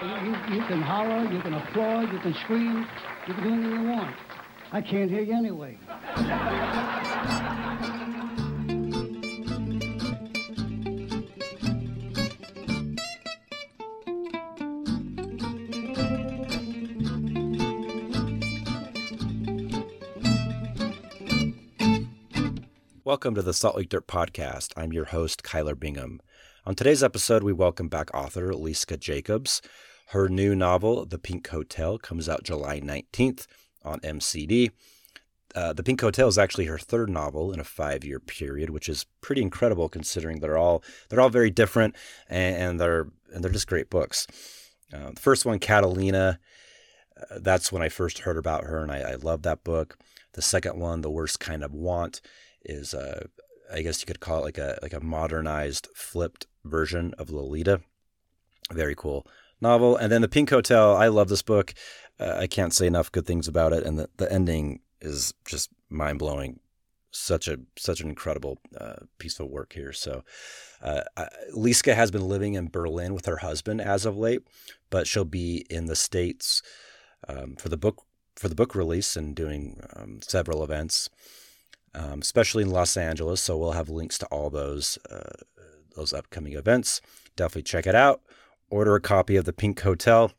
You, you can holler, you can applaud, you can scream, you can do anything you want. I can't hear you anyway. Welcome to the Salt Lake Dirt Podcast. I'm your host, Kyler Bingham. On today's episode, we welcome back author Liska Jacobs. Her new novel, The Pink Hotel, comes out July 19th on MCD. Uh, the Pink Hotel is actually her third novel in a five-year period, which is pretty incredible considering they're all they're all very different and, and they're and they're just great books. Uh, the first one, Catalina, uh, that's when I first heard about her, and I, I love that book. The second one, The Worst Kind of Want, is uh, I guess you could call it like a like a modernized, flipped version of Lolita. Very cool novel. And then The Pink Hotel. I love this book. Uh, I can't say enough good things about it, and the, the ending is just mind blowing. Such a such an incredible uh, piece of work here. So, uh, Liska has been living in Berlin with her husband as of late, but she'll be in the states um, for the book for the book release and doing um, several events um, especially in Los Angeles. So we'll have links to all those uh, those upcoming events. Definitely check it out. Order a copy of The Pink Hotel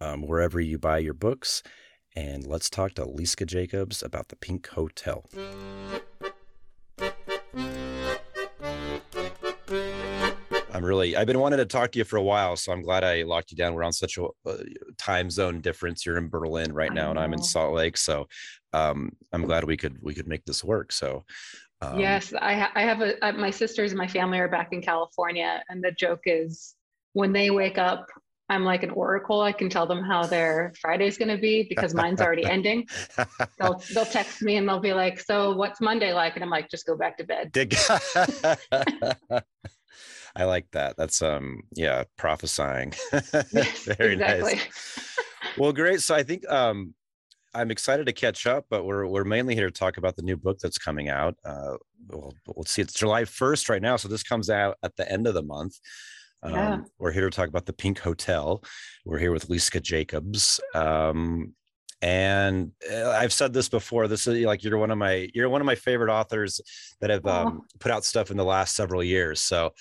um, wherever you buy your books. And let's talk to Liska Jacobs about The Pink Hotel. I'm really, I've been wanting to talk to you for a while, so I'm glad I locked you down. We're on such a, a time zone difference. You're in Berlin right now, and I'm in Salt Lake, so um, I'm glad we could we could make this work. So um, yes, I ha- I have a uh, my sisters and my family are back in California, and the joke is when they wake up, I'm like an oracle. I can tell them how their Friday's going to be because mine's already ending. They'll they'll text me and they'll be like, "So what's Monday like?" And I'm like, "Just go back to bed." I like that. That's um yeah, prophesying. Very exactly. nice. Well, great. So I think um I'm excited to catch up, but we're we're mainly here to talk about the new book that's coming out. Uh, well, let's see, it's July 1st right now, so this comes out at the end of the month. Um. We're here to talk about the Pink Hotel. We're here with Liska Jacobs. Um, and uh, I've said this before. This is like you're one of my you're one of my favorite authors that have um, put out stuff in the last several years. So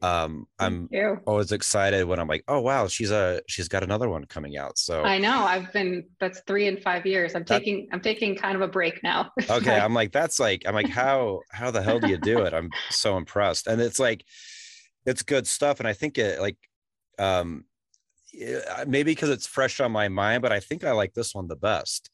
um i'm always excited when i'm like oh wow she's a she's got another one coming out so i know i've been that's three and five years i'm that, taking i'm taking kind of a break now okay i'm like that's like i'm like how how the hell do you do it i'm so impressed and it's like it's good stuff and i think it like um maybe because it's fresh on my mind but i think i like this one the best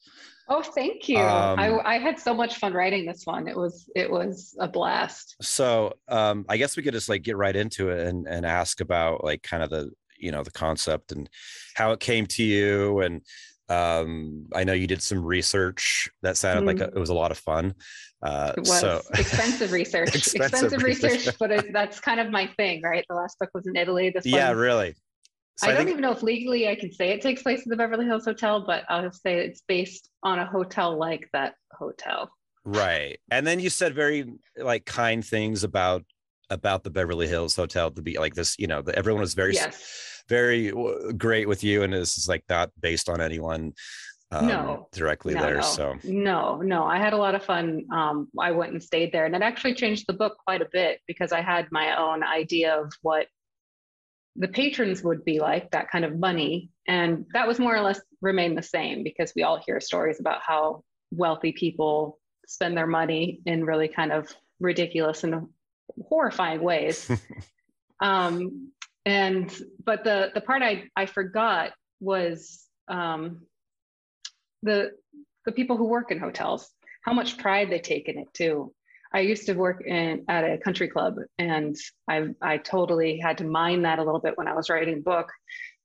Oh, thank you. Um, I, I had so much fun writing this one. It was it was a blast. So um, I guess we could just like get right into it and and ask about like kind of the you know the concept and how it came to you and um, I know you did some research that sounded mm like a, it was a lot of fun. Uh, it was so expensive research, expensive, expensive research, research but it, that's kind of my thing, right? The last book was in Italy. This yeah, really. So I, I, don't even know if legally I can say it takes place in the Beverly Hills Hotel, but I'll say it's based on a hotel like that hotel. Right. And then you said very like kind things about about the Beverly Hills Hotel to be like this, you know, the, everyone was very yes. very great with you and this is like not based on anyone um, no, directly no, there. No. So no, no, I had a lot of fun. Um, I went and stayed there, and it actually changed the book quite a bit because I had my own idea of what the patrons would be like, that kind of money. And that was more or less remain the same because we all hear stories about how wealthy people spend their money in really kind of ridiculous and horrifying ways. um, and but the the part I, I forgot was um, the the people who work in hotels, how much pride they take in it too. I used to work in at a country club, and I I totally had to mind that a little bit when I was writing the book,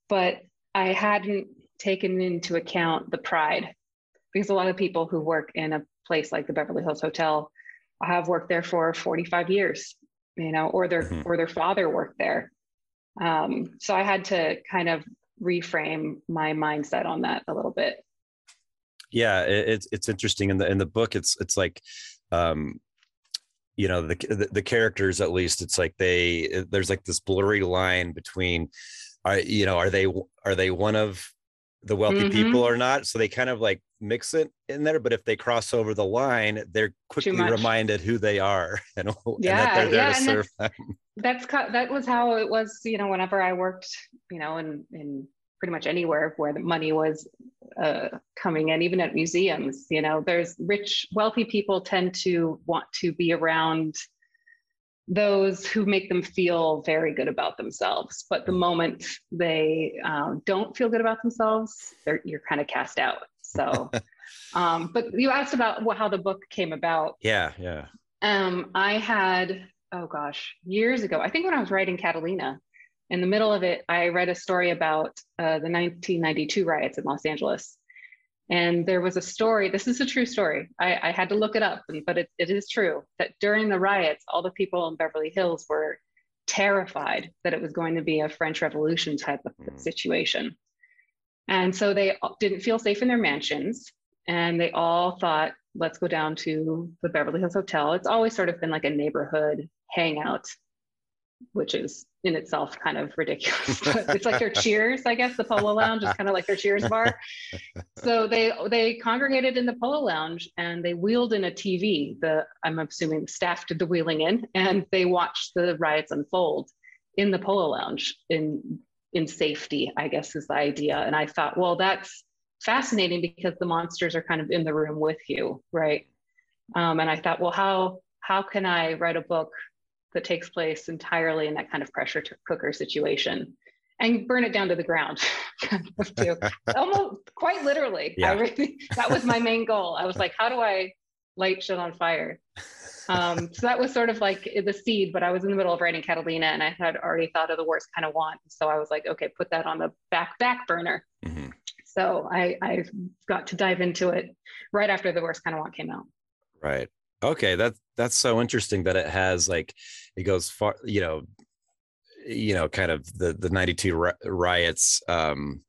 but I hadn't taken into account the pride because a lot of people who work in a place like the Beverly Hills Hotel have worked there for 45 years, you know, or their mm-hmm. or their father worked there. Um, so I had to kind of reframe my mindset on that a little bit. Yeah, it, it's it's interesting in the in the book. It's it's like um, you know the, the, the characters at least it's like they there's like this blurry line between are you know are they are they one of the wealthy Mhm. people or not so they kind of like mix it in there but if they cross over the line they're quickly reminded who they are and, and that they're there yeah, to serve them. that's that was how it was you know whenever i worked you know in in pretty much anywhere where the money was uh, coming in even at museums you know there's rich wealthy people tend to want to be around those who make them feel very good about themselves. But the moment they um, don't feel good about themselves they're you're kind of cast out so um, but you asked about how the book came about yeah yeah um, I had, oh gosh, years ago, I think when I was writing Catalina, in the middle of it, I read a story about uh, the 1992 riots in Los Angeles. And there was a story, this is a true story. I, I had to look it up, but it, it is true that during the riots, all the people in Beverly Hills were terrified that it was going to be a French Revolution type of Mm. situation. And so they didn't feel safe in their mansions. And they all thought, let's go down to the Beverly Hills Hotel. It's always sort of been like a neighborhood hangout, which is in itself kind of ridiculous. it's like their cheers, I guess. The polo lounge is kind of like their cheers bar. So they they congregated in the polo lounge and they wheeled in a TV. The I'm assuming staff did the wheeling in, and they watched the riots unfold in the polo lounge in in safety. I guess is the idea. And I thought, well, that's fascinating because the monsters are kind of in the room with you, right? Um, and I thought, well, how how can I write a book that takes place entirely in that kind of pressure cooker situation and burn it down to the ground, kind of too, almost quite literally. Yeah. Really, that was my main goal. I was like, how do I light shit on fire? Um, so that was sort of like the seed, but I was in the middle of writing Catalina and I had already thought of the worst kind of want. So I was like, okay, put that on the back back burner. Mhm. So I, I got to dive into it right after the worst kind of want came out. right okay that's that's so interesting that it has like it goes far you know you know kind of the the 92 riots um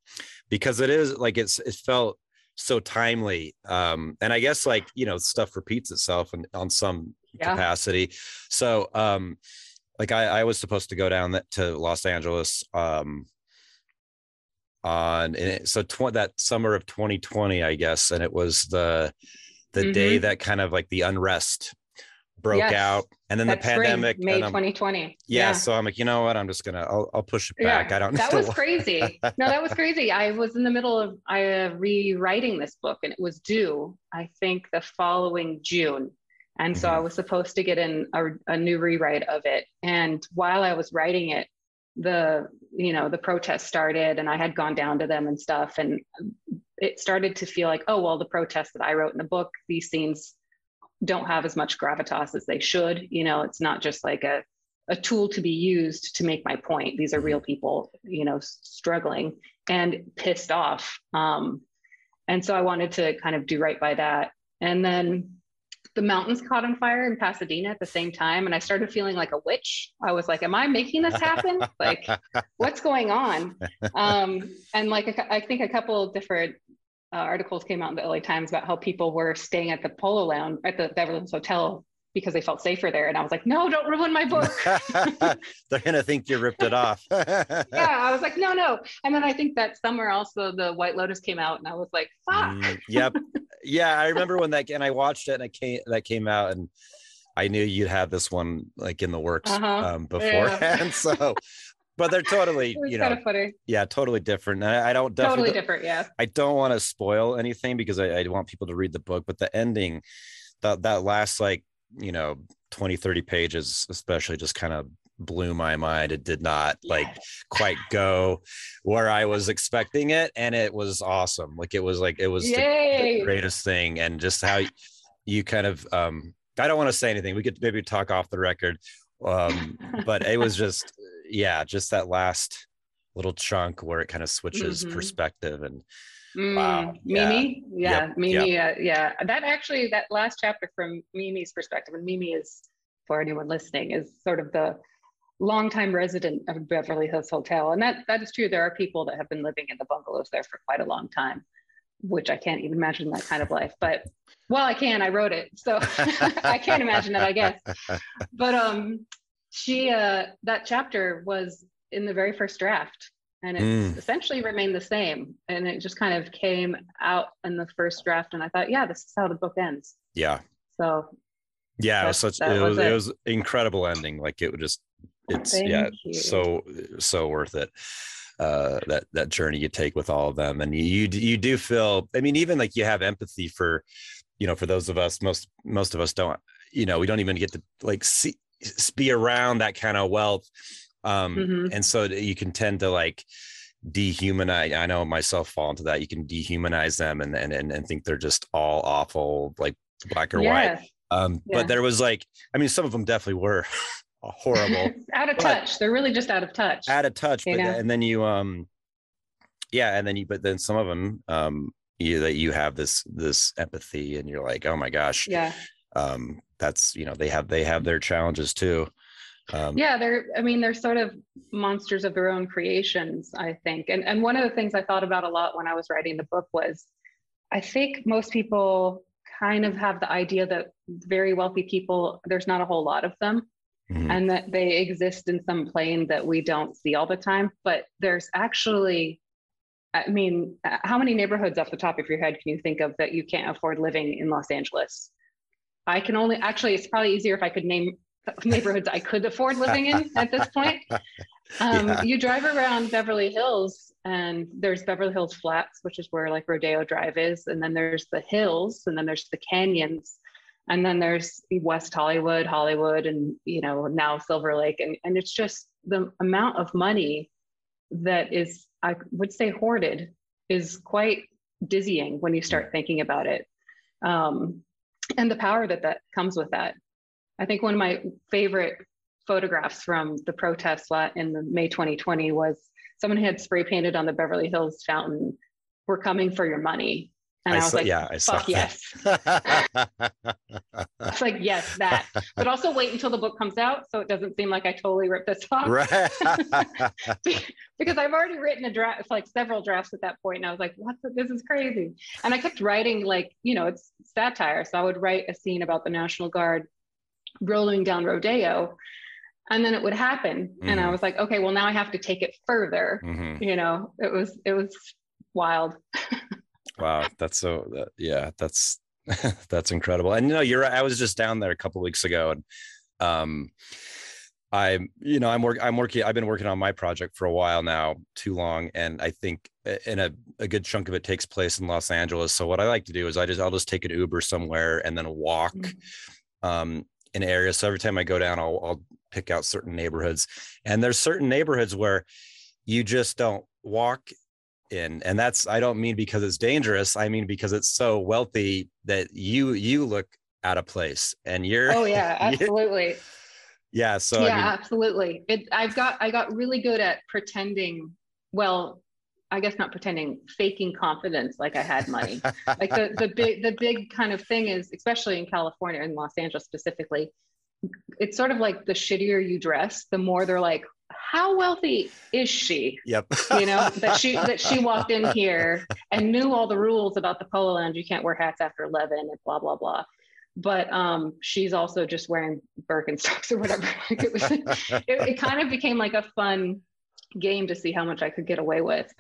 because it is like it's it felt so timely um and i guess like you know stuff repeats itself and on some Yeah. capacity so um like I, I was supposed to go down to los angeles um on and it, so tw- that summer of 2020 i guess and it was the the day that kind of like the unrest broke Mm-hmm. Yes. out and then That the spring, pandemic May 2020. yeah, so i'm like you know what i'm just gonna i'll, I'll push it back i don't that was crazy. No, that was crazy. I was in the middle of i uh, rewriting this book, and it was due, I think, the following June. And so I Mhm. was supposed to get in a, a new rewrite of it. And while I was writing it, the you know the protests started, and I had gone down to them and stuff, and it started to feel like, oh well, the protests that I wrote in the book, these scenes don't have as much gravitas as they should. You know, it's not just like a a tool to be used to make my point. These are real people, you know, struggling and pissed off. Um, and so I wanted to kind of do right by that. And then the mountains caught on fire in Pasadena at the same time. And I started feeling like a witch. I was like, am I making this happen? like, what's going on? Um, and like, a I think a couple of different uh, articles came out in the LA Times about how people were staying at the Polo Lounge at the Beverly Hills Hotel because they felt safer there. And I was like, no, don't ruin my book. they're gonna think you ripped it off yeah, I was like, no, no. And then I think that summer also the White Lotus came out, and I was like, fuck. Mm, yep. Yeah, I remember when that and I watched it and it came that came out and I knew you'd have this one like in the works Uh-huh. um beforehand. So but they're totally, you know, yeah, totally different. I, I don't definitely Totally different. Yeah. I don't want to spoil anything because I, I want people to read the book, but the ending, that that last like, you know, 20, 30 pages, especially just kind of blew my mind. It did not like quite go where I was expecting it. And it was awesome. Like it was like it was the- the greatest thing. And just how you kind of um I don't want to say anything. We could maybe talk off the record. Um, but it was just yeah, just that last little chunk where it kind of switches Mhm. perspective and Mm. Mimi. Yeah. Yep, Mimi. Uh, yeah. That actually, that last chapter from Mimi's perspective, and Mimi is, for anyone listening, is sort of the longtime resident of Beverly Hills Hotel. And that that is true. There are people that have been living in the bungalows there for quite a long time, which I can't even imagine that kind of life. But well, I can. I wrote it. So I can't imagine it, I guess. But um she uh that chapter was in the very first draft. And it's Mm. essentially remained the same. And it just kind of came out in the first draft, and I thought, yeah, this is how the book ends. Yeah. So Yeah. It was such it was it it. was incredible ending. Like it would just it's yeah, you. so so worth it. Uh that that journey you take with all of them. And you you, you do feel I mean, even like you have empathy for, you know, for those of us, most most of us don't, you know, we don't even get to like see be around that kind of wealth. Um mhm. and so you can tend to like dehumanize i know myself fall into that you can dehumanize them and and and, and think they're just all awful like black or white um Yeah. but there was like i mean some of them definitely were horrible out of touch. They're really just out of touch. out of touch but and then you um yeah and then you but then some of them um you that you have this this empathy and you're like oh my gosh yeah. um that's you know they have they have their challenges too um yeah they're i mean they're sort of monsters of their own creations i think. And and one of the things i thought about a lot when i was writing the book was i think most people kind of have the idea that very wealthy people there's not a whole lot of them mhm. and that they exist in some plane that we don't see all the time. But there's actually i mean how many neighborhoods off the top of your head can you think of that you can't afford living in los angeles? I can only actually it's probably easier if i could name neighborhoods i could afford living in at this point. Um, Yeah. you drive around beverly hills and there's beverly hills flats which is where like rodeo drive is and then there's the hills and then there's the canyons and then there's west hollywood hollywood and you know now silver lake and, and it's just the amount of money that is i would say hoarded is quite dizzying when you start thinking about it. Um, and the power that that comes with that i think one of my favorite photographs from the protest in the may 2020 was someone had spray painted on the beverly hills fountain we're coming for your money and i, I was saw, like yeah, I saw fuck yes it's like yes that but also wait until the book comes out so it doesn't seem like i totally ripped this off right. because I've already written a draft, like several drafts at that point, and I was like, "What? the- This is crazy." And I kept writing, like, you know, it's satire, so I would write a scene about the National Guard rolling down Rodeo, and then it would happen, and I Mhm. was like, "Okay, well, now I have to take it further." Mhm. You know, it was it was wild. Wow, that's so that, yeah, that's that's incredible. And you know, you're I was just down there a couple weeks ago and um I'm you know, I'm work I'm working I've been working on my project for a while now, too long and I think a- in a a good chunk of it takes place in Los Angeles. So what I like to do is I just I'll just take an Uber somewhere and then walk Mhm. um in areas. So every time I go down I'll I'll pick out certain neighborhoods. And there's certain neighborhoods where you just don't walk in and that's i don't mean because it's dangerous i mean because it's so wealthy that you you look out of place and you're Oh yeah, absolutely. yeah so yeah, i mean absolutely. It I've got I got really good at pretending. Well, I guess not pretending, faking confidence, like I had money. like the the big the big kind of thing is especially in california in los angeles specifically it's sort of like the shittier you dress the more they're like how wealthy is she? Yep. You know that she that she walked in here and knew all the rules about the polo lounge you can't wear hats after 11 and blah blah blah. But um she's also just wearing birkenstocks or whatever. Like it was it, it kind of became like a fun game to see how much I could get away with.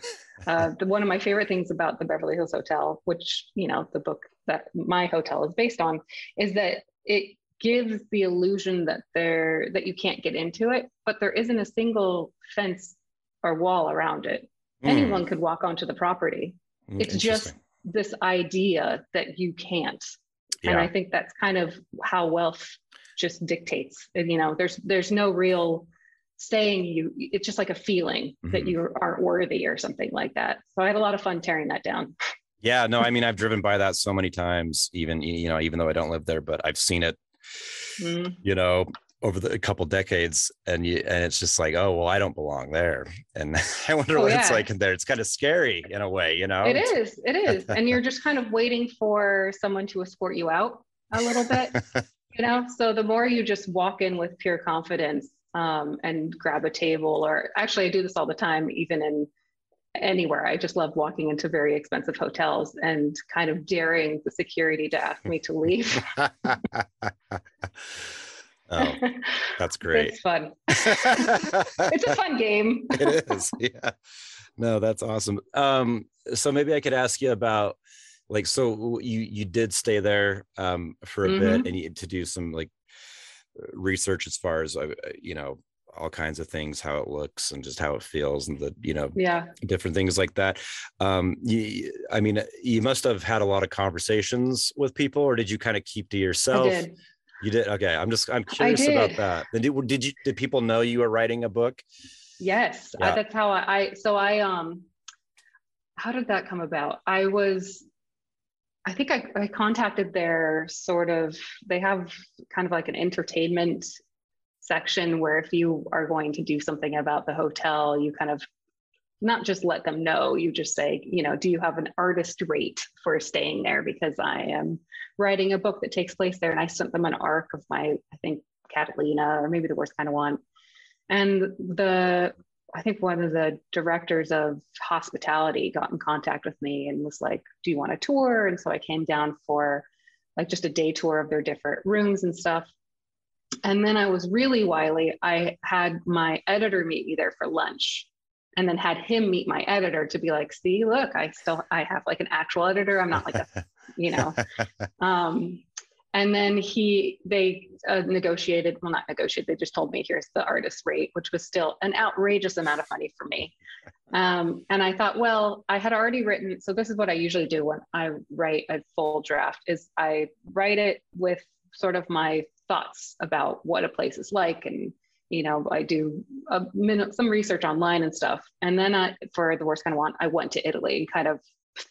Uh, the, one of my favorite things about the Beverly Hills Hotel, which you know the book that my hotel is based on, is that it gives the illusion that there that you can't get into it, but there isn't a single fence or wall around it. Mm, Anyone could walk onto the property. mm, It's just this idea that you can't and i think that's kind of how wealth just dictates you know there's there's no real saying you it's just like a feeling that Mhm. you aren't worthy or something like that. So i had a lot of fun tearing that down. Yeah no i mean i've driven by that so many times even you know even though i don't live there but i've seen it Mm. you know over the a couple decades and you and it's just like oh well i don't belong there. And i wonder Oh, what it's like in there. It's kind of scary in a way you know? It is it is. And you're just kind of waiting for someone to escort you out a little bit you know? So the more you just walk in with pure confidence um, and grab a table or actually i do this all the time even in anywhere. I just love walking into very expensive hotels and kind of daring the security to ask me to leave. Oh that's great. it's fun. It's a fun game. It is yeah. No, that's awesome. Um, so maybe I could ask you about like so you you did stay there um for a mm-hmm. bit and you to do some like research as far as uh, you know all kinds of things how it looks and just how it feels and the you know yeah. different things like that. Um you, i mean you must have had a lot of conversations with people or did you kind of keep to yourself? you did? Okay i'm just i'm curious about that. And did, did you did people know you were writing a book? Yes. Yeah. I, that's how I, I so i um how did that come about? I was I think I, I, contacted their sort of, they have kind of like an entertainment section where if you are going to do something about the hotel, you kind of not just let them know, you just say, you know, do you have an artist rate for staying there? Because I am writing a book that takes place there. And I sent them an arc of my, I think, Catalina, or maybe the worst kind of want. And the, I think one of the directors of hospitality got in contact with me and was like, do you want a tour? And so I came down for like just a day tour of their different rooms and stuff. And then I was really wily. I had my editor meet me there for lunch and then had him meet my editor to be like, see, look, I still, I have like an actual editor. I'm not like a, you know, um, and then he, they uh, negotiated, well, not negotiated, they just told me here's the artist rate, which was still an outrageous amount of money for me. Um, and I thought, well, I had already written, so this is what I usually do when I write a full draft is I write it with sort of my thoughts about what a place is like and you know i do a minute, some research online and stuff and then I, for the worst kind of want i went to italy and kind of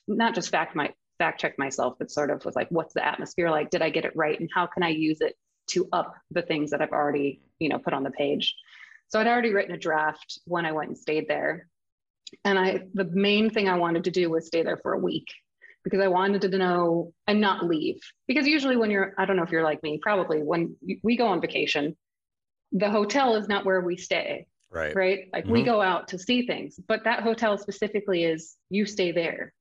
not just fact my fact check myself but sort of was like what's the atmosphere like did i get it right and how can i use it to up the things that i've already you know put on the page so i'd already written a draft when i went and stayed there and i the main thing i wanted to do was stay there for a week because I wanted to know and not leave. Because usually, when you're, I don't know if you're like me, probably when we go on vacation, the hotel is not where we stay. Right. Right. Like mm-hmm. we go out to see things, but that hotel specifically is you stay there.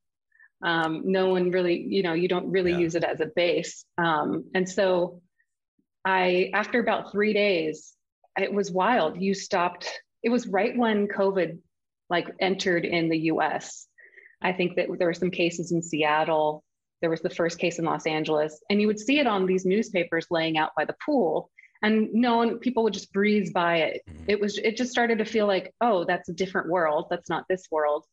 Um, no one really, you know, you don't really yeah. use it as a base. Um, and so I, after about three days, it was wild. You stopped, it was right when COVID like entered in the US I think that there were some cases in Seattle. There was the first case in Los Angeles, and you would see it on these newspapers laying out by the pool, and no one, people would just breeze by it. Mm-hmm. It was, it just started to feel like, oh, that's a different world. That's not this world.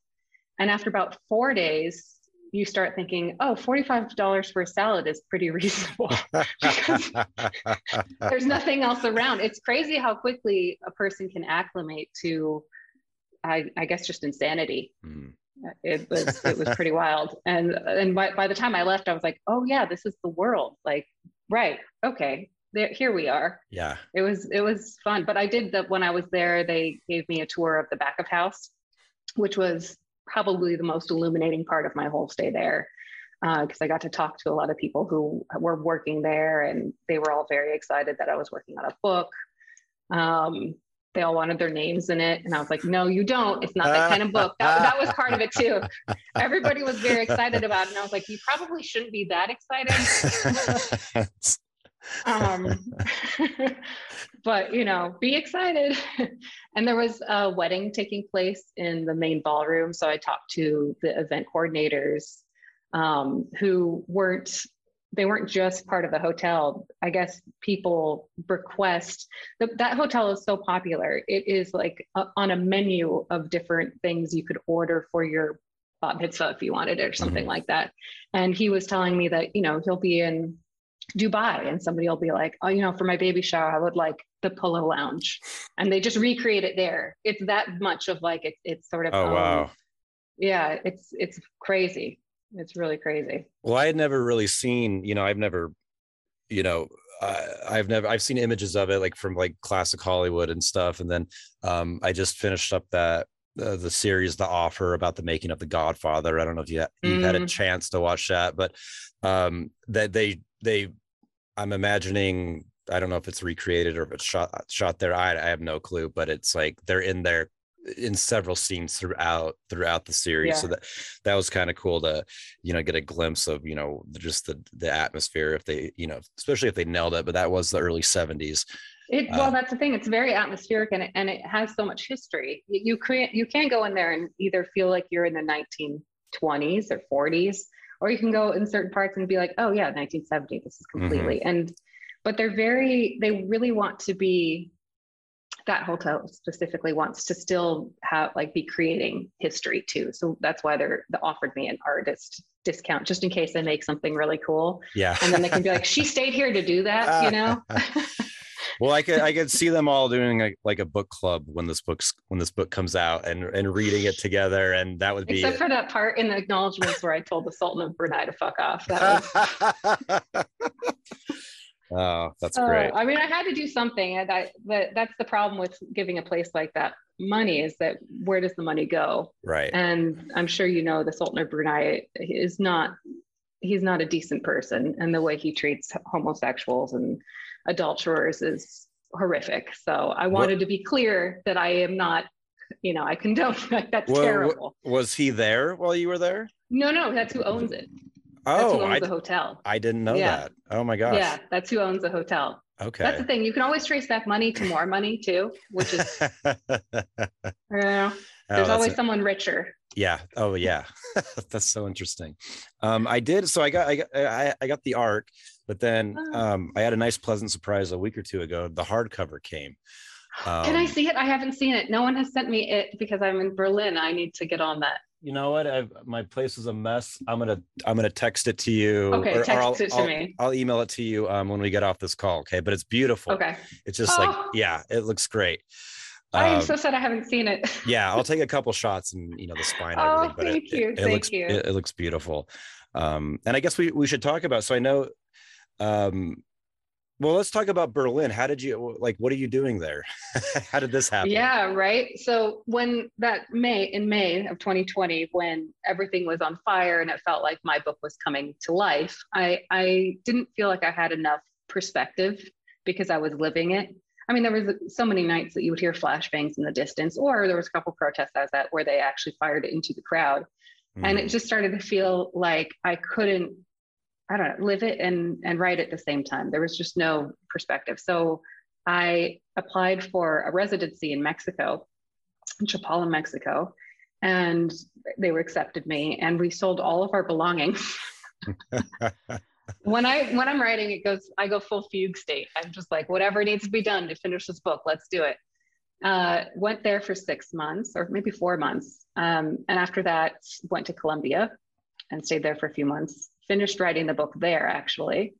And after about four days, you start thinking, oh, $45 for a salad is pretty reasonable because there's nothing else around. It's crazy how quickly a person can acclimate to, I, I guess, just insanity. Mm it was it was pretty wild. And and by, by the time i left i was like oh yeah this is the world. Like right okay there, here we are. Yeah. It was it was fun. But i did that when i was there they gave me a tour of the back of house which was probably the most illuminating part of my whole stay there because uh, i got to talk to a lot of people who were working there and they were all very excited that i was working on a book um, they all wanted their names in it. And I was like, no, you don't. It's not that kind of book. That, that was part of it too. Everybody was very excited about it. And I was like, you probably shouldn't be that excited. um, but, you know, be excited. and there was a wedding taking place in the main ballroom. So I talked to the event coordinators um, who weren't they weren't just part of the hotel. I guess people request that that hotel is so popular. It is like a, on a menu of different things you could order for your bat mitzvah if you wanted it or something mm-hmm. like that. And he was telling me that you know he'll be in Dubai and somebody will be like, oh, you know, for my baby shower, I would like the Polo Lounge, and they just recreate it there. It's that much of like it, it's sort of oh um, wow, yeah, it's it's crazy. It's really crazy. Well, I had never really seen, you know, I've never, you know, uh, I've never I've seen images of it like from like classic Hollywood and stuff, and then um, I just finished up that uh, the series The Offer about the making of The Godfather. I don't know if you you mm. had a mm. chance to watch that, but um, that they they I'm imagining I don't know if it's recreated or if it's shot shot there. I I have no clue, but it's like they're in there in several scenes throughout throughout the series yeah. so that that was kind of cool to you know get a glimpse of you know just the the atmosphere if they you know especially if they nailed it but that was the early 70s It, well, uh, that's the thing. It's very atmospheric and it, and it has so much history. You, you can't you can't go in there and either feel like you're in the 1920s or 40s, or you can go in certain parts and be like, oh yeah, 1970. This is completely mm-hmm. and but they're very they really want to be that hotel specifically wants to still have like be creating history too. So that's why they're they offered me an artist discount just in case I make something really cool. Yeah. And then they can be like, she stayed here to do that, you know? well, I could I could see them all doing a, like a book club when this book's when this book comes out and and reading it together, and that would be except for that part in the acknowledgments where I told the Sultan of Brunei to fuck off. That was... oh, that's great. I mean, I had to do something, and I but that's the problem with giving a place like that money is that where does the money go? Right. And I'm sure you know the Sultan of Brunei is not he's not a decent person, and the way he treats homosexuals and adulterers is horrific. So I wanted what? to be clear that I am not, you know, I condone that. That's well, terrible. Was he there while you were there? No, no, that's who owns it. Oh, that's who owns I, the hotel. I didn't know yeah. that. Oh my gosh. Yeah, that's who owns the hotel. Okay. That's the thing. You can always trace back money to more money too, which is, you know, there's oh, always a, someone richer. Yeah. Oh yeah. that's so interesting. Um, I did. So I got, I got, I, I got the arc but then oh. um, I had a nice, pleasant surprise a week or two ago. The hardcover came. Um, Can I um, see it? I haven't seen it. No one has sent me it because I'm in Berlin. I need to get on that. You know what? I've, my place is a mess. I'm gonna I'm gonna text it to you. Okay, or, text or I'll, it to I'll, me. I'll email it to you um, when we get off this call. Okay, but it's beautiful. Okay. It's just oh. like yeah, it looks great. I am um, so sad I haven't seen it. yeah, I'll take a couple shots and you know the spine. Oh, everything, but thank it, you, it, it thank looks, you. It, it, looks beautiful. Um, and I guess we we should talk about. So I know um, well, let's talk about Berlin. How did you like? What are you doing there? How did this happen? Yeah, right. So when that May in May of 2020, when everything was on fire and it felt like my book was coming to life, I I didn't feel like I had enough perspective because I was living it. I mean, there was so many nights that you would hear flashbangs in the distance, or there was a couple protests I was at where they actually fired it into the crowd, mm. and it just started to feel like I couldn't I don't know, live it and and write at the same time. There was just no perspective. So I applied for a residency in Mexico, in Chapala, Mexico, and they were accepted me and we sold all of our belongings. when I when I'm writing, it goes, I go full fugue state. I'm just like, whatever needs to be done to finish this book, let's do it. Uh, went there for six months or maybe four months. Um, and after that, went to Colombia and stayed there for a few months finished writing the book there actually.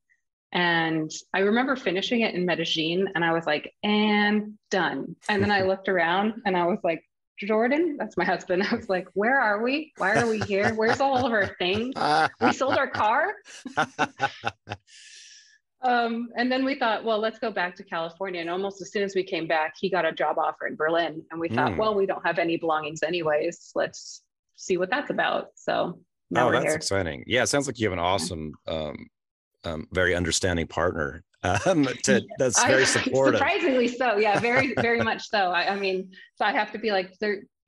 And I remember finishing it in Medellin and I was like, and done. And then I looked around and I was like, Jordan, that's my husband. I was like, where are we? Why are we here? Where's all of our things? We sold our car. um, and then we thought, well, let's go back to California. And almost as soon as we came back, he got a job offer in Berlin. And we thought, mm. well, we don't have any belongings anyways. Let's see what that's about. So now oh, that's here. exciting. Yeah, it sounds like you have an awesome, um, um, very understanding partner. Um, to, that's very supportive. Surprisingly so. Yeah, very, very much so. I, I, mean, so I have to be like,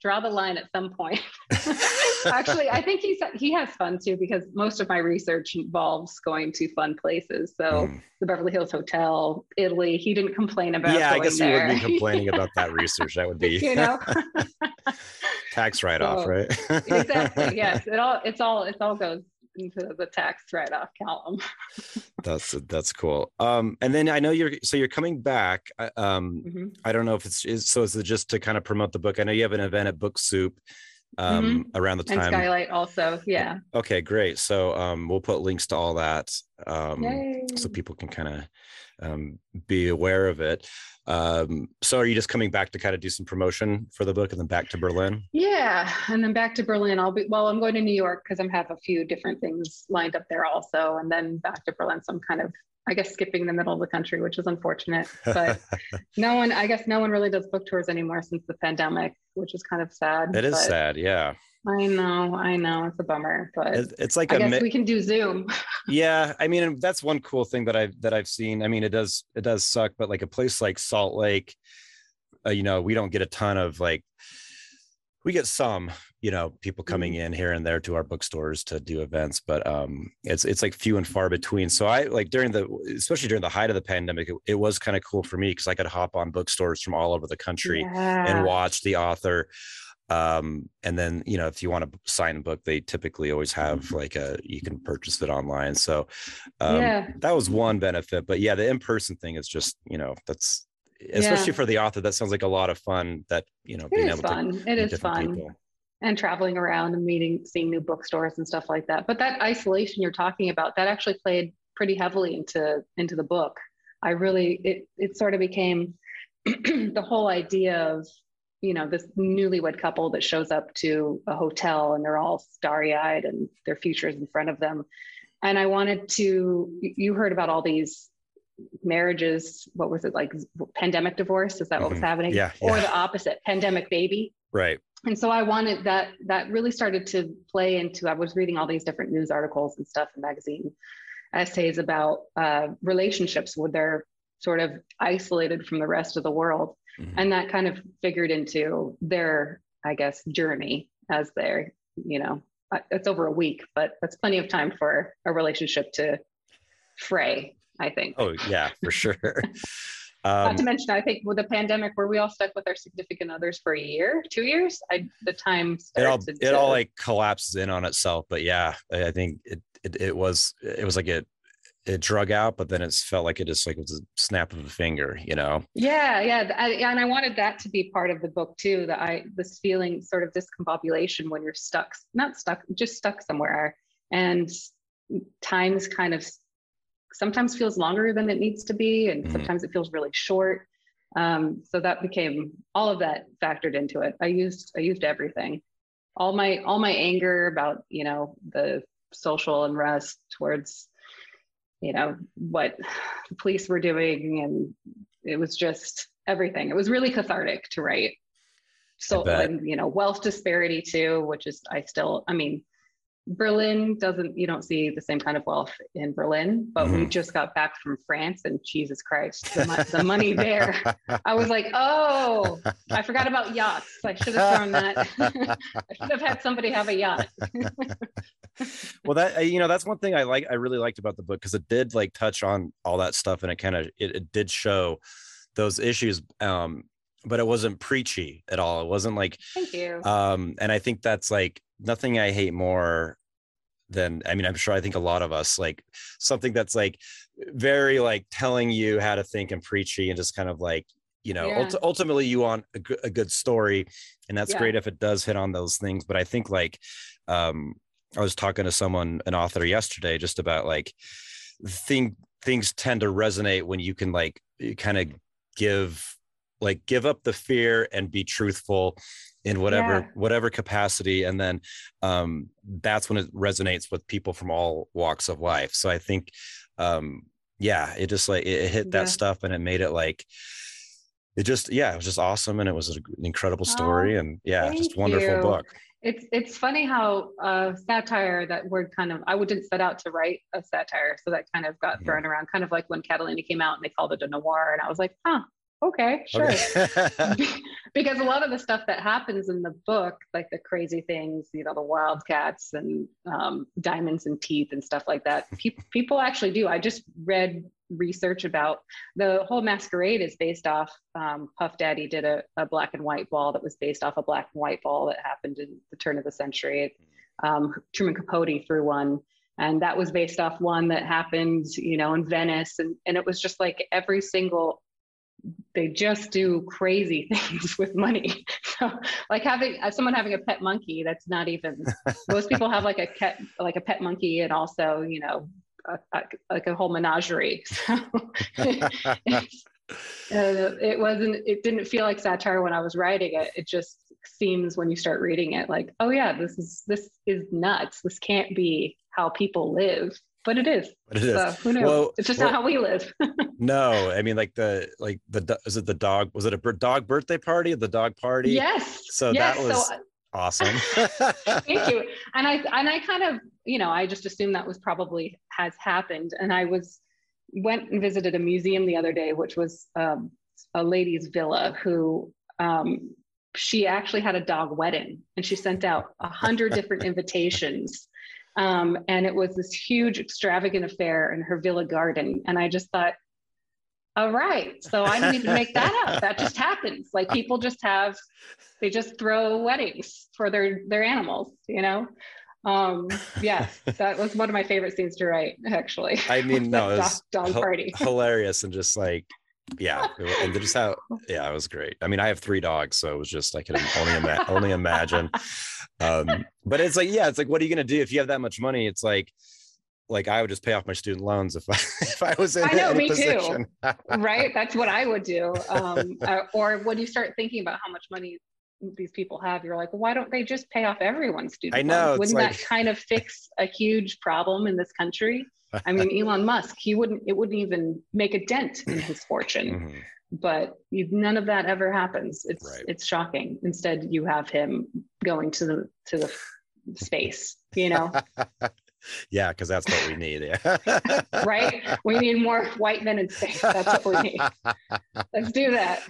draw the line at some point. Actually, I think he's he has fun too because most of my research involves going to fun places. So mm. the Beverly Hills Hotel, Italy. He didn't complain about. Yeah, I guess there. he would be complaining about that research. That would be, you know, tax write off, so, right? exactly. Yes, it all it's all it all goes into the tax write-off column. That's that's cool. Um, and then I know you're so you're coming back. Um, mm-hmm. I don't know if it's is, so. Is it just to kind of promote the book? I know you have an event at Book Soup um, mm-hmm. around the time. And Skylight also, yeah. Okay, great. So um, we'll put links to all that um, so people can kind of um, be aware of it. Um, so are you just coming back to kind of do some promotion for the book and then back to Berlin? Yeah, and then back to Berlin. I'll be well. I'm going to New York because I have a few different things lined up there also, and then back to Berlin. So I'm kind of I guess skipping the middle of the country, which is unfortunate. But no one, I guess, no one really does book tours anymore since the pandemic, which is kind of sad. It is sad, yeah. I know, I know, it's a bummer, but it's like I guess mi- we can do Zoom. yeah, I mean, that's one cool thing that I've that I've seen. I mean, it does it does suck, but like a place like Salt Lake, uh, you know, we don't get a ton of like we get some you know people coming Mm-hmm. in here and there to our bookstores to do events but um it's it's like few and far between so i like during the especially during the height of the pandemic it, it was kind of cool for me because i could hop on bookstores from all over the country Yeah. and watch the author um and then you know if you want to sign a book they typically always have like a you can purchase it online so um Yeah. that was one benefit but yeah the in-person thing is just you know that's especially Yeah. for the author that sounds like a lot of fun that you know being It is able to fun. It meet different fun. people. and traveling around and meeting seeing new bookstores and stuff like that but that isolation you're talking about that actually played pretty heavily into into the book i really it it sort of became the whole idea of you know this newlywed couple that shows up to a hotel and they're all starry-eyed and their futures in front of them and i wanted to you heard about all these marriages what was it like pandemic divorce? Is that what was Mhm. happening? Yeah, or the opposite pandemic baby. Right. And so i wanted that that really started to play into i was reading all these different news articles and stuff and magazine essays about uh, relationships where they're sort of isolated from the rest of the world. Mhm. and that kind of figured into their i guess journey as they're you know uh, it's over a week but that's plenty of time for a relationship to fray i think oh yeah for sure not um to mention, I think with the pandemic, were we all stuck with our significant others for a year, two years? I the time it all it all like collapses in on itself but yeah i I think it it, it was it was like it it drug out but then it felt like it just like it was a snap of a finger you know yeah, yeah, I, and I wanted that to be part of the book too. That I this feeling sort of discombobulation when you're stuck, not stuck, just stuck somewhere, and times kind of sometimes feels longer than it needs to be, and Mhm. sometimes it feels really short. Um, so that became all of that factored into it. I used I used everything, all my all my anger about you know the social unrest towards you know what the police were doing and it was just everything it was really cathartic to write so and you know wealth disparity too which is i still i mean berlin doesn't you don't see the same kind of wealth in berlin but we Mhm. just got back from france and jesus christ the, mo- the money there. I was like oh i forgot about yachts. I should have thrown that. I should have had somebody have a yacht. Well that you know that's one thing i like i really liked about the book because it did like touch on all that stuff and it kind of it, it did show those issues um but it wasn't preachy at all. It wasn't like thank you. um and i think that's like nothing i hate more than i mean i'm sure i think a lot of us like something that's like very like telling you how to think and preachy and just kind of like you know Yeah. ulti- ultimately you want a, good story and that's Yeah. great if it does hit on those things but i think like um i was talking to someone an author yesterday just about like thing things tend to resonate when you can like kind of give like give up the fear and be truthful in whatever Yeah. whatever capacity and then um that's when it resonates with people from all walks of life so i think um yeah it just like it, it hit that Yeah. stuff and it made it like it just yeah it was just awesome and it was an incredible story and yeah just wonderful you. book It's it's funny how uh, satire that word kind of I didn't set out to write a satire, so that kind of got thrown around. Kind of like when Catalina came out and they called it a noir, and I was like, huh, okay, sure. Okay. because a lot of the stuff that happens in the book, like the crazy things, you know, the wildcats and um, diamonds and teeth and stuff like that, pe- people actually do. I just read research about the whole masquerade is based off um, puff daddy did a, a black and white ball that was based off a black and white ball that happened in the turn of the century um, truman capote threw one and that was based off one that happened you know in venice and, and it was just like every single they just do crazy things with money. So like having someone having a pet monkey that's not even most people have like a cat like a pet monkey and also you know a, a, like a whole menagerie. So uh, it wasn't it didn't feel like satire when i was writing it. It just seems when you start reading it like oh yeah this is this is nuts. This can't be how people live but it is. But it is. so who knows Well- it's just well- not how we live. no i mean like the like the is it the dog was it a dog birthday party? Or the dog party? Yes. So yes that was so awesome. Thank you. And i and i kind of you know i just assumed that was probably has happened. And i was went and visited a museum the other day which was um, a lady's villa who um, she actually had a dog wedding. And she sent out a hundred different invitations. Um, and it was this huge, extravagant affair in her villa garden. And I just thought, all right, so I don't need to make that up. That just happens. Like people just have, they just throw weddings for their their animals, you know. Um, yeah, that was one of my favorite scenes to write, actually. I mean, no, it was dog, dog party. hilarious and just like yeah and just how yeah it was great. I mean i have three dogs so it was just i can only, ima- only imagine. Um but it's like yeah it's like what are you going to do if you have that much money? It's like like i would just pay off my student loans if i if i was in i know me position. too right? That's what i would do um or when you start thinking about how much money these people have you're like well, why don't they just pay off everyone's student i know loans? wouldn't like... that kind of fix a huge problem in this country I mean, Elon Musk, he wouldn't, it wouldn't even make a dent in his fortune. Mm-hmm. But you, none of that ever happens. It's right. it's shocking. Instead, you have him going to the to the space. You know. yeah, because that's what we need. Yeah. right. We need more white men in space. That's what we need. Let's do that.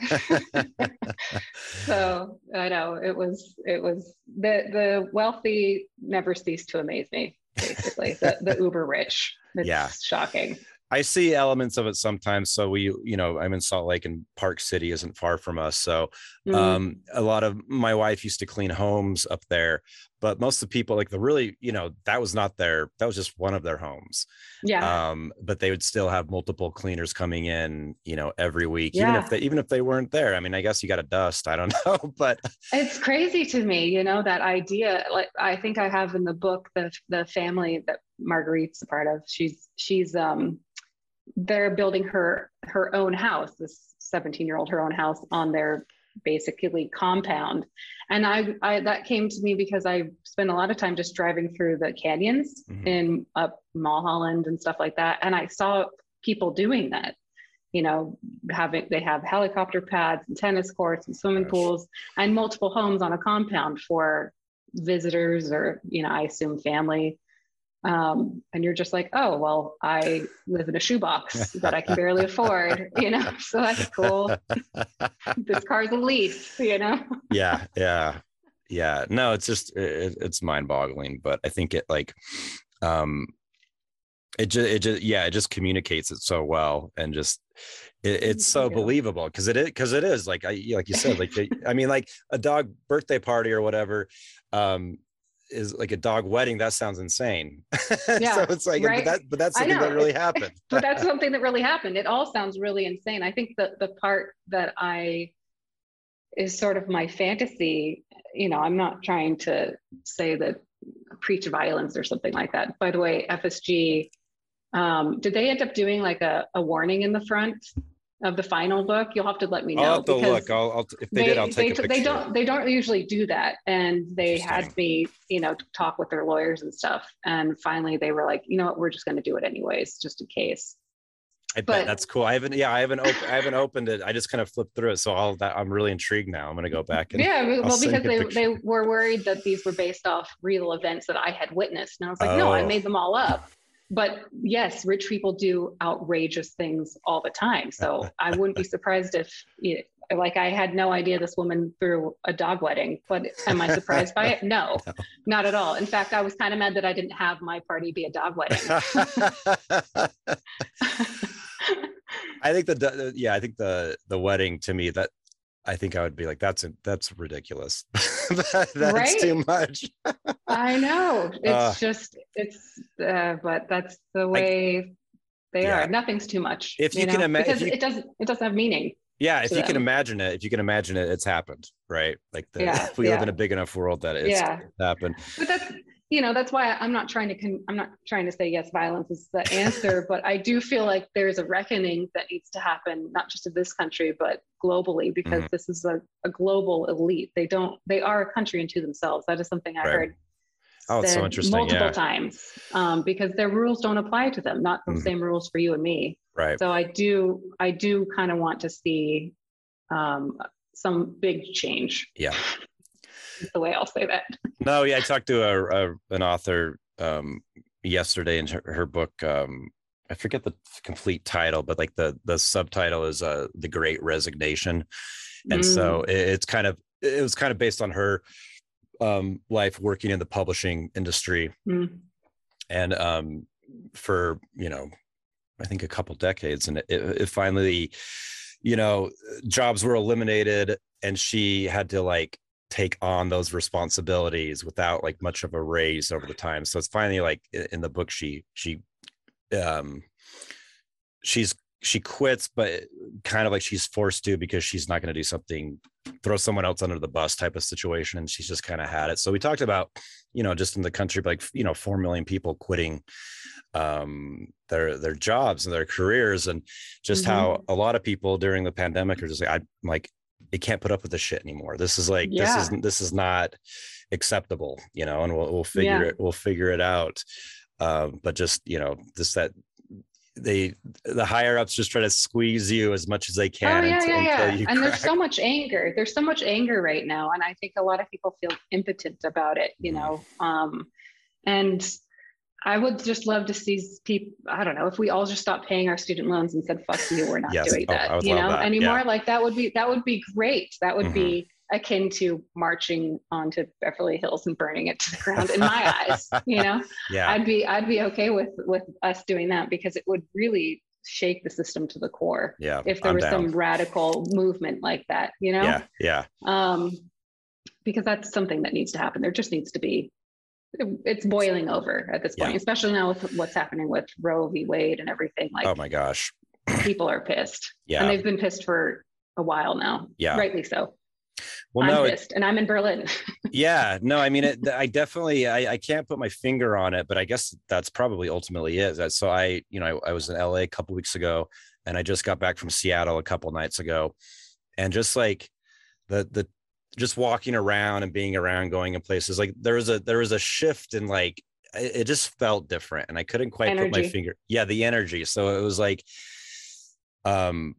so I know it was it was the the wealthy never cease to amaze me basically the, the uber rich it's yeah shocking I see elements of it sometimes. So we, you know, I'm in Salt Lake and Park City isn't far from us. So mm-hmm. um, a lot of my wife used to clean homes up there, but most of the people like the really, you know, that was not their, that was just one of their homes. Yeah. Um, but they would still have multiple cleaners coming in, you know, every week, yeah. even if they, even if they weren't there. I mean, I guess you got to dust. I don't know, but it's crazy to me, you know, that idea. Like I think I have in the book the the family that Marguerite's a part of. She's she's um they're building her her own house this 17 year old her own house on their basically compound and I, I that came to me because i spent a lot of time just driving through the canyons mm-hmm. in up mulholland and stuff like that and i saw people doing that you know having they have helicopter pads and tennis courts and swimming Gosh. pools and multiple homes on a compound for visitors or you know i assume family um, and you're just like, oh, well, I live in a shoebox that I can barely afford, you know, so that's cool. this car's a lease, you know? yeah, yeah, yeah. No, it's just, it, it's mind boggling, but I think it like, um, it just, it just, yeah, it just communicates it so well and just, it, it's so believable because it is, because it is like I, like you said, like, I mean, like a dog birthday party or whatever, um, is like a dog wedding that sounds insane. Yeah, so it's like right? but, that, but that's something that really happened. but that's something that really happened. It all sounds really insane. I think that the part that i is sort of my fantasy you know i'm not trying to say that preach violence or something like that. By the way fsg um, did they end up doing like a, a warning in the front of the final book, you'll have to let me know. I'll have to look. I'll, I'll if they, they, did, I'll take they, a picture. They don't. They don't usually do that, and they had me, you know, talk with their lawyers and stuff. And finally, they were like, you know what, we're just going to do it anyways, just in case. I but, bet that's cool. I haven't, yeah, I haven't, op- I haven't opened it. I just kind of flipped through it, so all that I'm really intrigued now. I'm going to go back and yeah, well, because they they were worried that these were based off real events that I had witnessed, and I was like, oh. no, I oh. made them all up but yes, rich people do outrageous things all the time. So I wouldn't be surprised if, you know, like, I had no idea this woman threw a dog wedding, but am I surprised by it? No, no, not at all. In fact, I was kind of mad that I didn't have my party be a dog wedding. I think the yeah, I think the the wedding to me that I think I would be like, that's a, that's ridiculous. that's right? too much. I know. It's uh, just it's, uh, but that's the way I, they yeah. are. Nothing's too much. If you, you can imagine, because it doesn't it doesn't have meaning. Yeah, if you them. can imagine it, if you can imagine it, it's happened, right? Like the, yeah, we yeah. live in a big enough world that it's, yeah. happened. But that's you know that's why i'm not trying to con- i'm not trying to say yes violence is the answer but i do feel like there's a reckoning that needs to happen not just in this country but globally because mm-hmm. this is a, a, global elite they don't they are a country unto themselves that is something i right. heard oh it's so interesting multiple yeah. times um, because their rules don't apply to them not the mm-hmm. same rules for you and me right so i do i do kind of want to see um, some big change yeah the way I'll say that. No, yeah, I talked to a, a an author um, yesterday, and her, her book. Um, I forget the complete title, but like the the subtitle is uh, "The Great Resignation," and mm. so it, it's kind of it was kind of based on her um, life working in the publishing industry, Mm. and um, for you know, I think a couple decades, and it, it finally, you know, jobs were eliminated, and she had to like take on those responsibilities without like much of a raise over the time. So it's finally like in the book she she um she's she quits but kind of like she's forced to because she's not going to do something throw someone else under the bus type of situation and she's just kind of had it so we talked about you know just in the country like you know 4 million people quitting um their their jobs and their careers and just how a lot of people during the pandemic are just like i'm like it can't put up with this shit anymore this is like Yeah. this is this is not acceptable you know and we'll, we'll figure Yeah. it we'll figure it out um but just you know just that they the higher ups just try to squeeze you as much as they can. Oh can yeah, until, yeah, until yeah. you And there's so much anger. There's so much anger right now, and I think a lot of people feel impotent about it. You Mhm. know, um, and I would just love to see people. I don't know if we all just stopped paying our student loans and said, "Fuck you, we're not Yes. doing Oh, that." would you know, that. anymore. Like that would be that would be great. That would Mhm. be akin to marching onto Beverly Hills and burning it to the ground. In my eyes, you know. yeah I'd be I'd be okay with with us doing that because it would really shake the system to the core yeah if there I'm was down. some radical movement like that, you know? yeah yeah Um, because that's something that needs to happen. There just needs to be it's boiling over at this point, Yeah. especially now with what's happening with Roe v. Wade and everything. Like oh my gosh people are pissed. yeah And they've been pissed for a while now. Yeah. Rightly so. well I'm no it, and I'm in Berlin. yeah no i mean it i definitely I, I can't put my finger on it but i guess that's probably ultimately is so i you know I, I was in la a couple weeks ago and i just got back from seattle a couple nights ago and just like the the just walking around and being around going in places like there was a there was a shift in like it, just felt different and i couldn't quite put my finger yeah the energy. So it was like um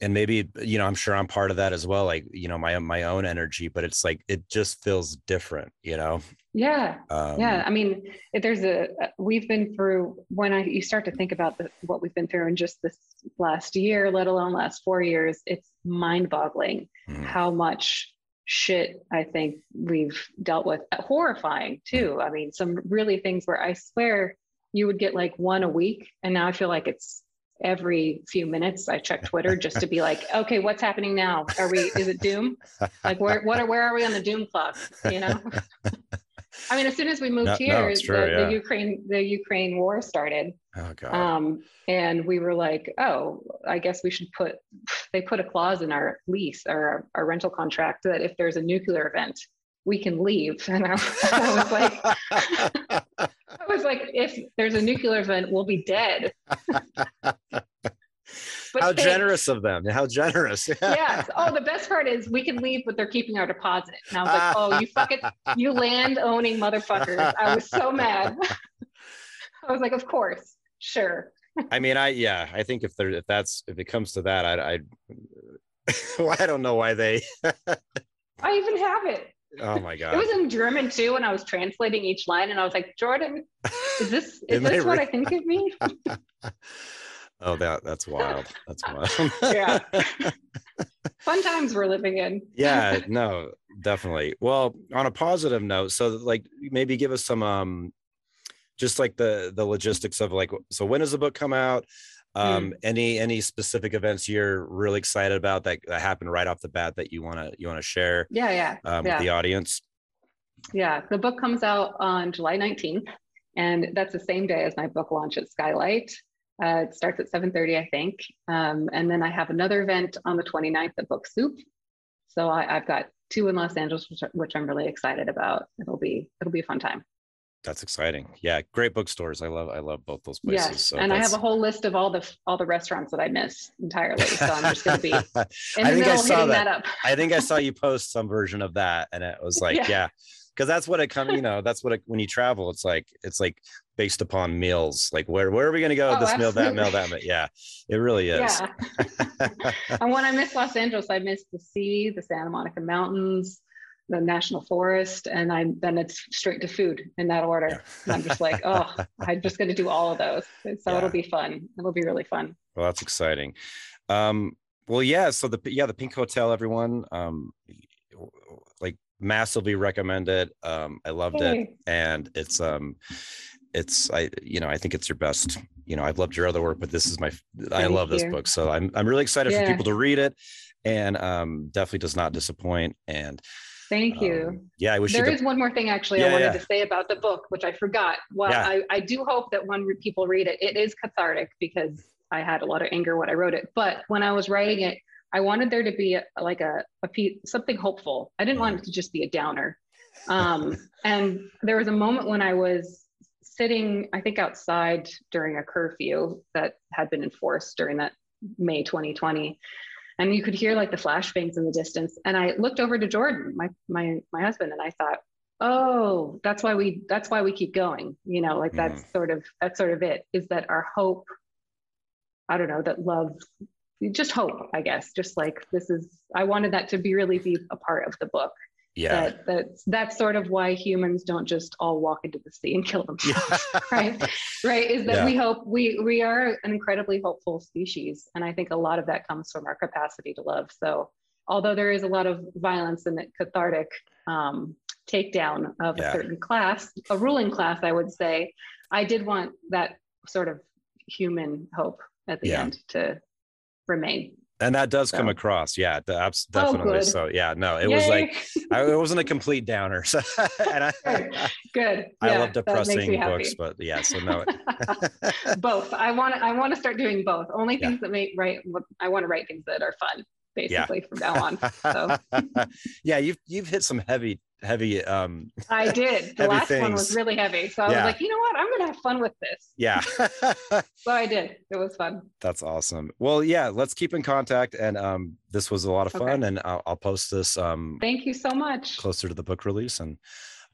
and maybe you know i'm sure i'm part of that as well like you know my my own energy but it's like it just feels different you know yeah. um yeah i mean if there's a we've been through when i you start to think about the, what we've been through in just this last year let alone last four years it's mind boggling mhm, how much shit i think we've dealt with. Horrifying too. I mean some really things where i swear you would get like one a week and now i feel like it's every few minutes i check twitter just to be like okay what's happening now? Are we is it doom? Like where what are where are we on the doom clock? You know i mean as soon as we moved No- no, here it's true, the, yeah. the ukraine the ukraine war started. Oh god. Um, and we were like oh i guess we should put they put a clause in our lease or our, our rental contract that if there's a nuclear event we can leave. And i, I was like i was like if there's a nuclear event we'll be dead But how thanks. generous of them how generous yes. Oh, the best part is we can leave, but they're keeping our deposit. And I was like, oh, you fucking, you land owning motherfuckers. I was so mad. I was like, of course, sure. i mean i yeah i think if there if that's if it comes to that i i well, i don't know why they I even have it. oh my god! It was in German too, and I was translating each line, and I was like, Jordan, is this is this what re- I think it me? Oh that that's wild that's wild Yeah. Fun times we're living in. yeah no definitely well on a positive note so like maybe give us some um just like the the logistics of like so when does the book come out um any any specific events you're really excited about that, that happened right off the bat that you want to you want to share Yeah, yeah. um, Yeah. with the audience Yeah, the book comes out on July 19th, and that's the same day as my book launch at Skylight. Uh, it starts at 7:30, I think, um, and then I have another event on the 29th at Book Soup. So I, I've got two in Los Angeles, which, which I'm really excited about. It'll be it'll be a fun time. that's exciting yeah great bookstores i love i love both those places Yes, so and I have a whole list of all the all the restaurants that I miss entirely. So I'm just going to be in I the think I saw hitting that. that, up. I think I saw you post some version of that, and it was like, Yeah. yeah, because that's what it comes. You know, that's what it, when you travel, it's like it's like based upon meals. Like where where are we going to go? Oh, this meal, that meal, that meal. Yeah, it really is. Yeah. and when I miss Los Angeles, I miss the sea, the Santa Monica Mountains, the National Forest, and I then it's straight to food in that order. And I'm just like, oh, I'm just going to do all of those. So Yeah. it'll be fun. It'll be really fun. Well, that's exciting. Um, well, yeah. So the yeah the Pink Hotel, everyone. Um, like massively recommend it. Um, I loved it, and it's um, it's I you know I think it's your best. You know, I've loved your other work, but this is my I Thank love this book, so I'm I'm really excited for people to read it, and um, definitely does not disappoint. And Thank you. um, yeah, I wish There you is one more thing actually Yeah, I wanted yeah. to say about the book, which I forgot. Well, Yeah. I, I do hope that when people read it, it is cathartic because I had a lot of anger when I wrote it. But when I was writing it, I wanted there to be a, like a, a piece, something hopeful. I didn't want it to just be a downer. Um, and there was a moment when I was sitting, I think outside during a curfew that had been enforced during that May 2020 and you could hear like the flashbangs in the distance and i looked over to jordan my my my husband and i thought oh that's why we that's why we keep going you know like that's sort of that's sort of it is that our hope i don't know that love just hope i guess just like this is i wanted that to be really be a part of the book Yeah, that that's that's sort of why humans don't just all walk into the sea and kill themselves right right is that Yeah. we hope we we are an incredibly hopeful species and i think a lot of that comes from our capacity to love so although there is a lot of violence and cathartic um, takedown of Yeah. a certain class a ruling class i would say i did want that sort of human hope at the Yeah. end to remain and that does come across. Yeah, Oh, definitely. good. so yeah, no, it was like I, it wasn't a complete downer. So, and I, good I Yeah, love me depressing books, but yeah, so no. both. I want to. I want to start doing both. Only Yeah. things that make write. I want to write things that are fun, basically from now on. So yeah, you've you've hit some heavy heavy um I did. The last one was really heavy, so I Yeah. was like, you know what? I'm gonna have fun with this. yeah. So I did. It was fun. That's awesome. Well, yeah, let's keep in contact and um this was a lot of Okay. fun and I'll, I'll post this um Thank you so much. closer to the book release and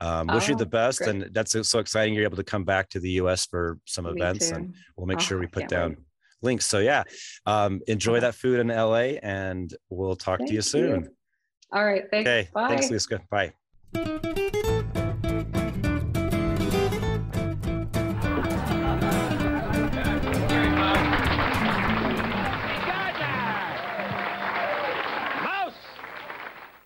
um wish you Oh, the best great. and that's so exciting you're able to come back to the US for some Me events too. and we'll make Oh, sure we put down wait. links. So yeah, um enjoy that food in LA and we'll talk to you Thank soon. All right. Thanks. Okay. Bye. Thanks, Lisa. Bye. Thank you.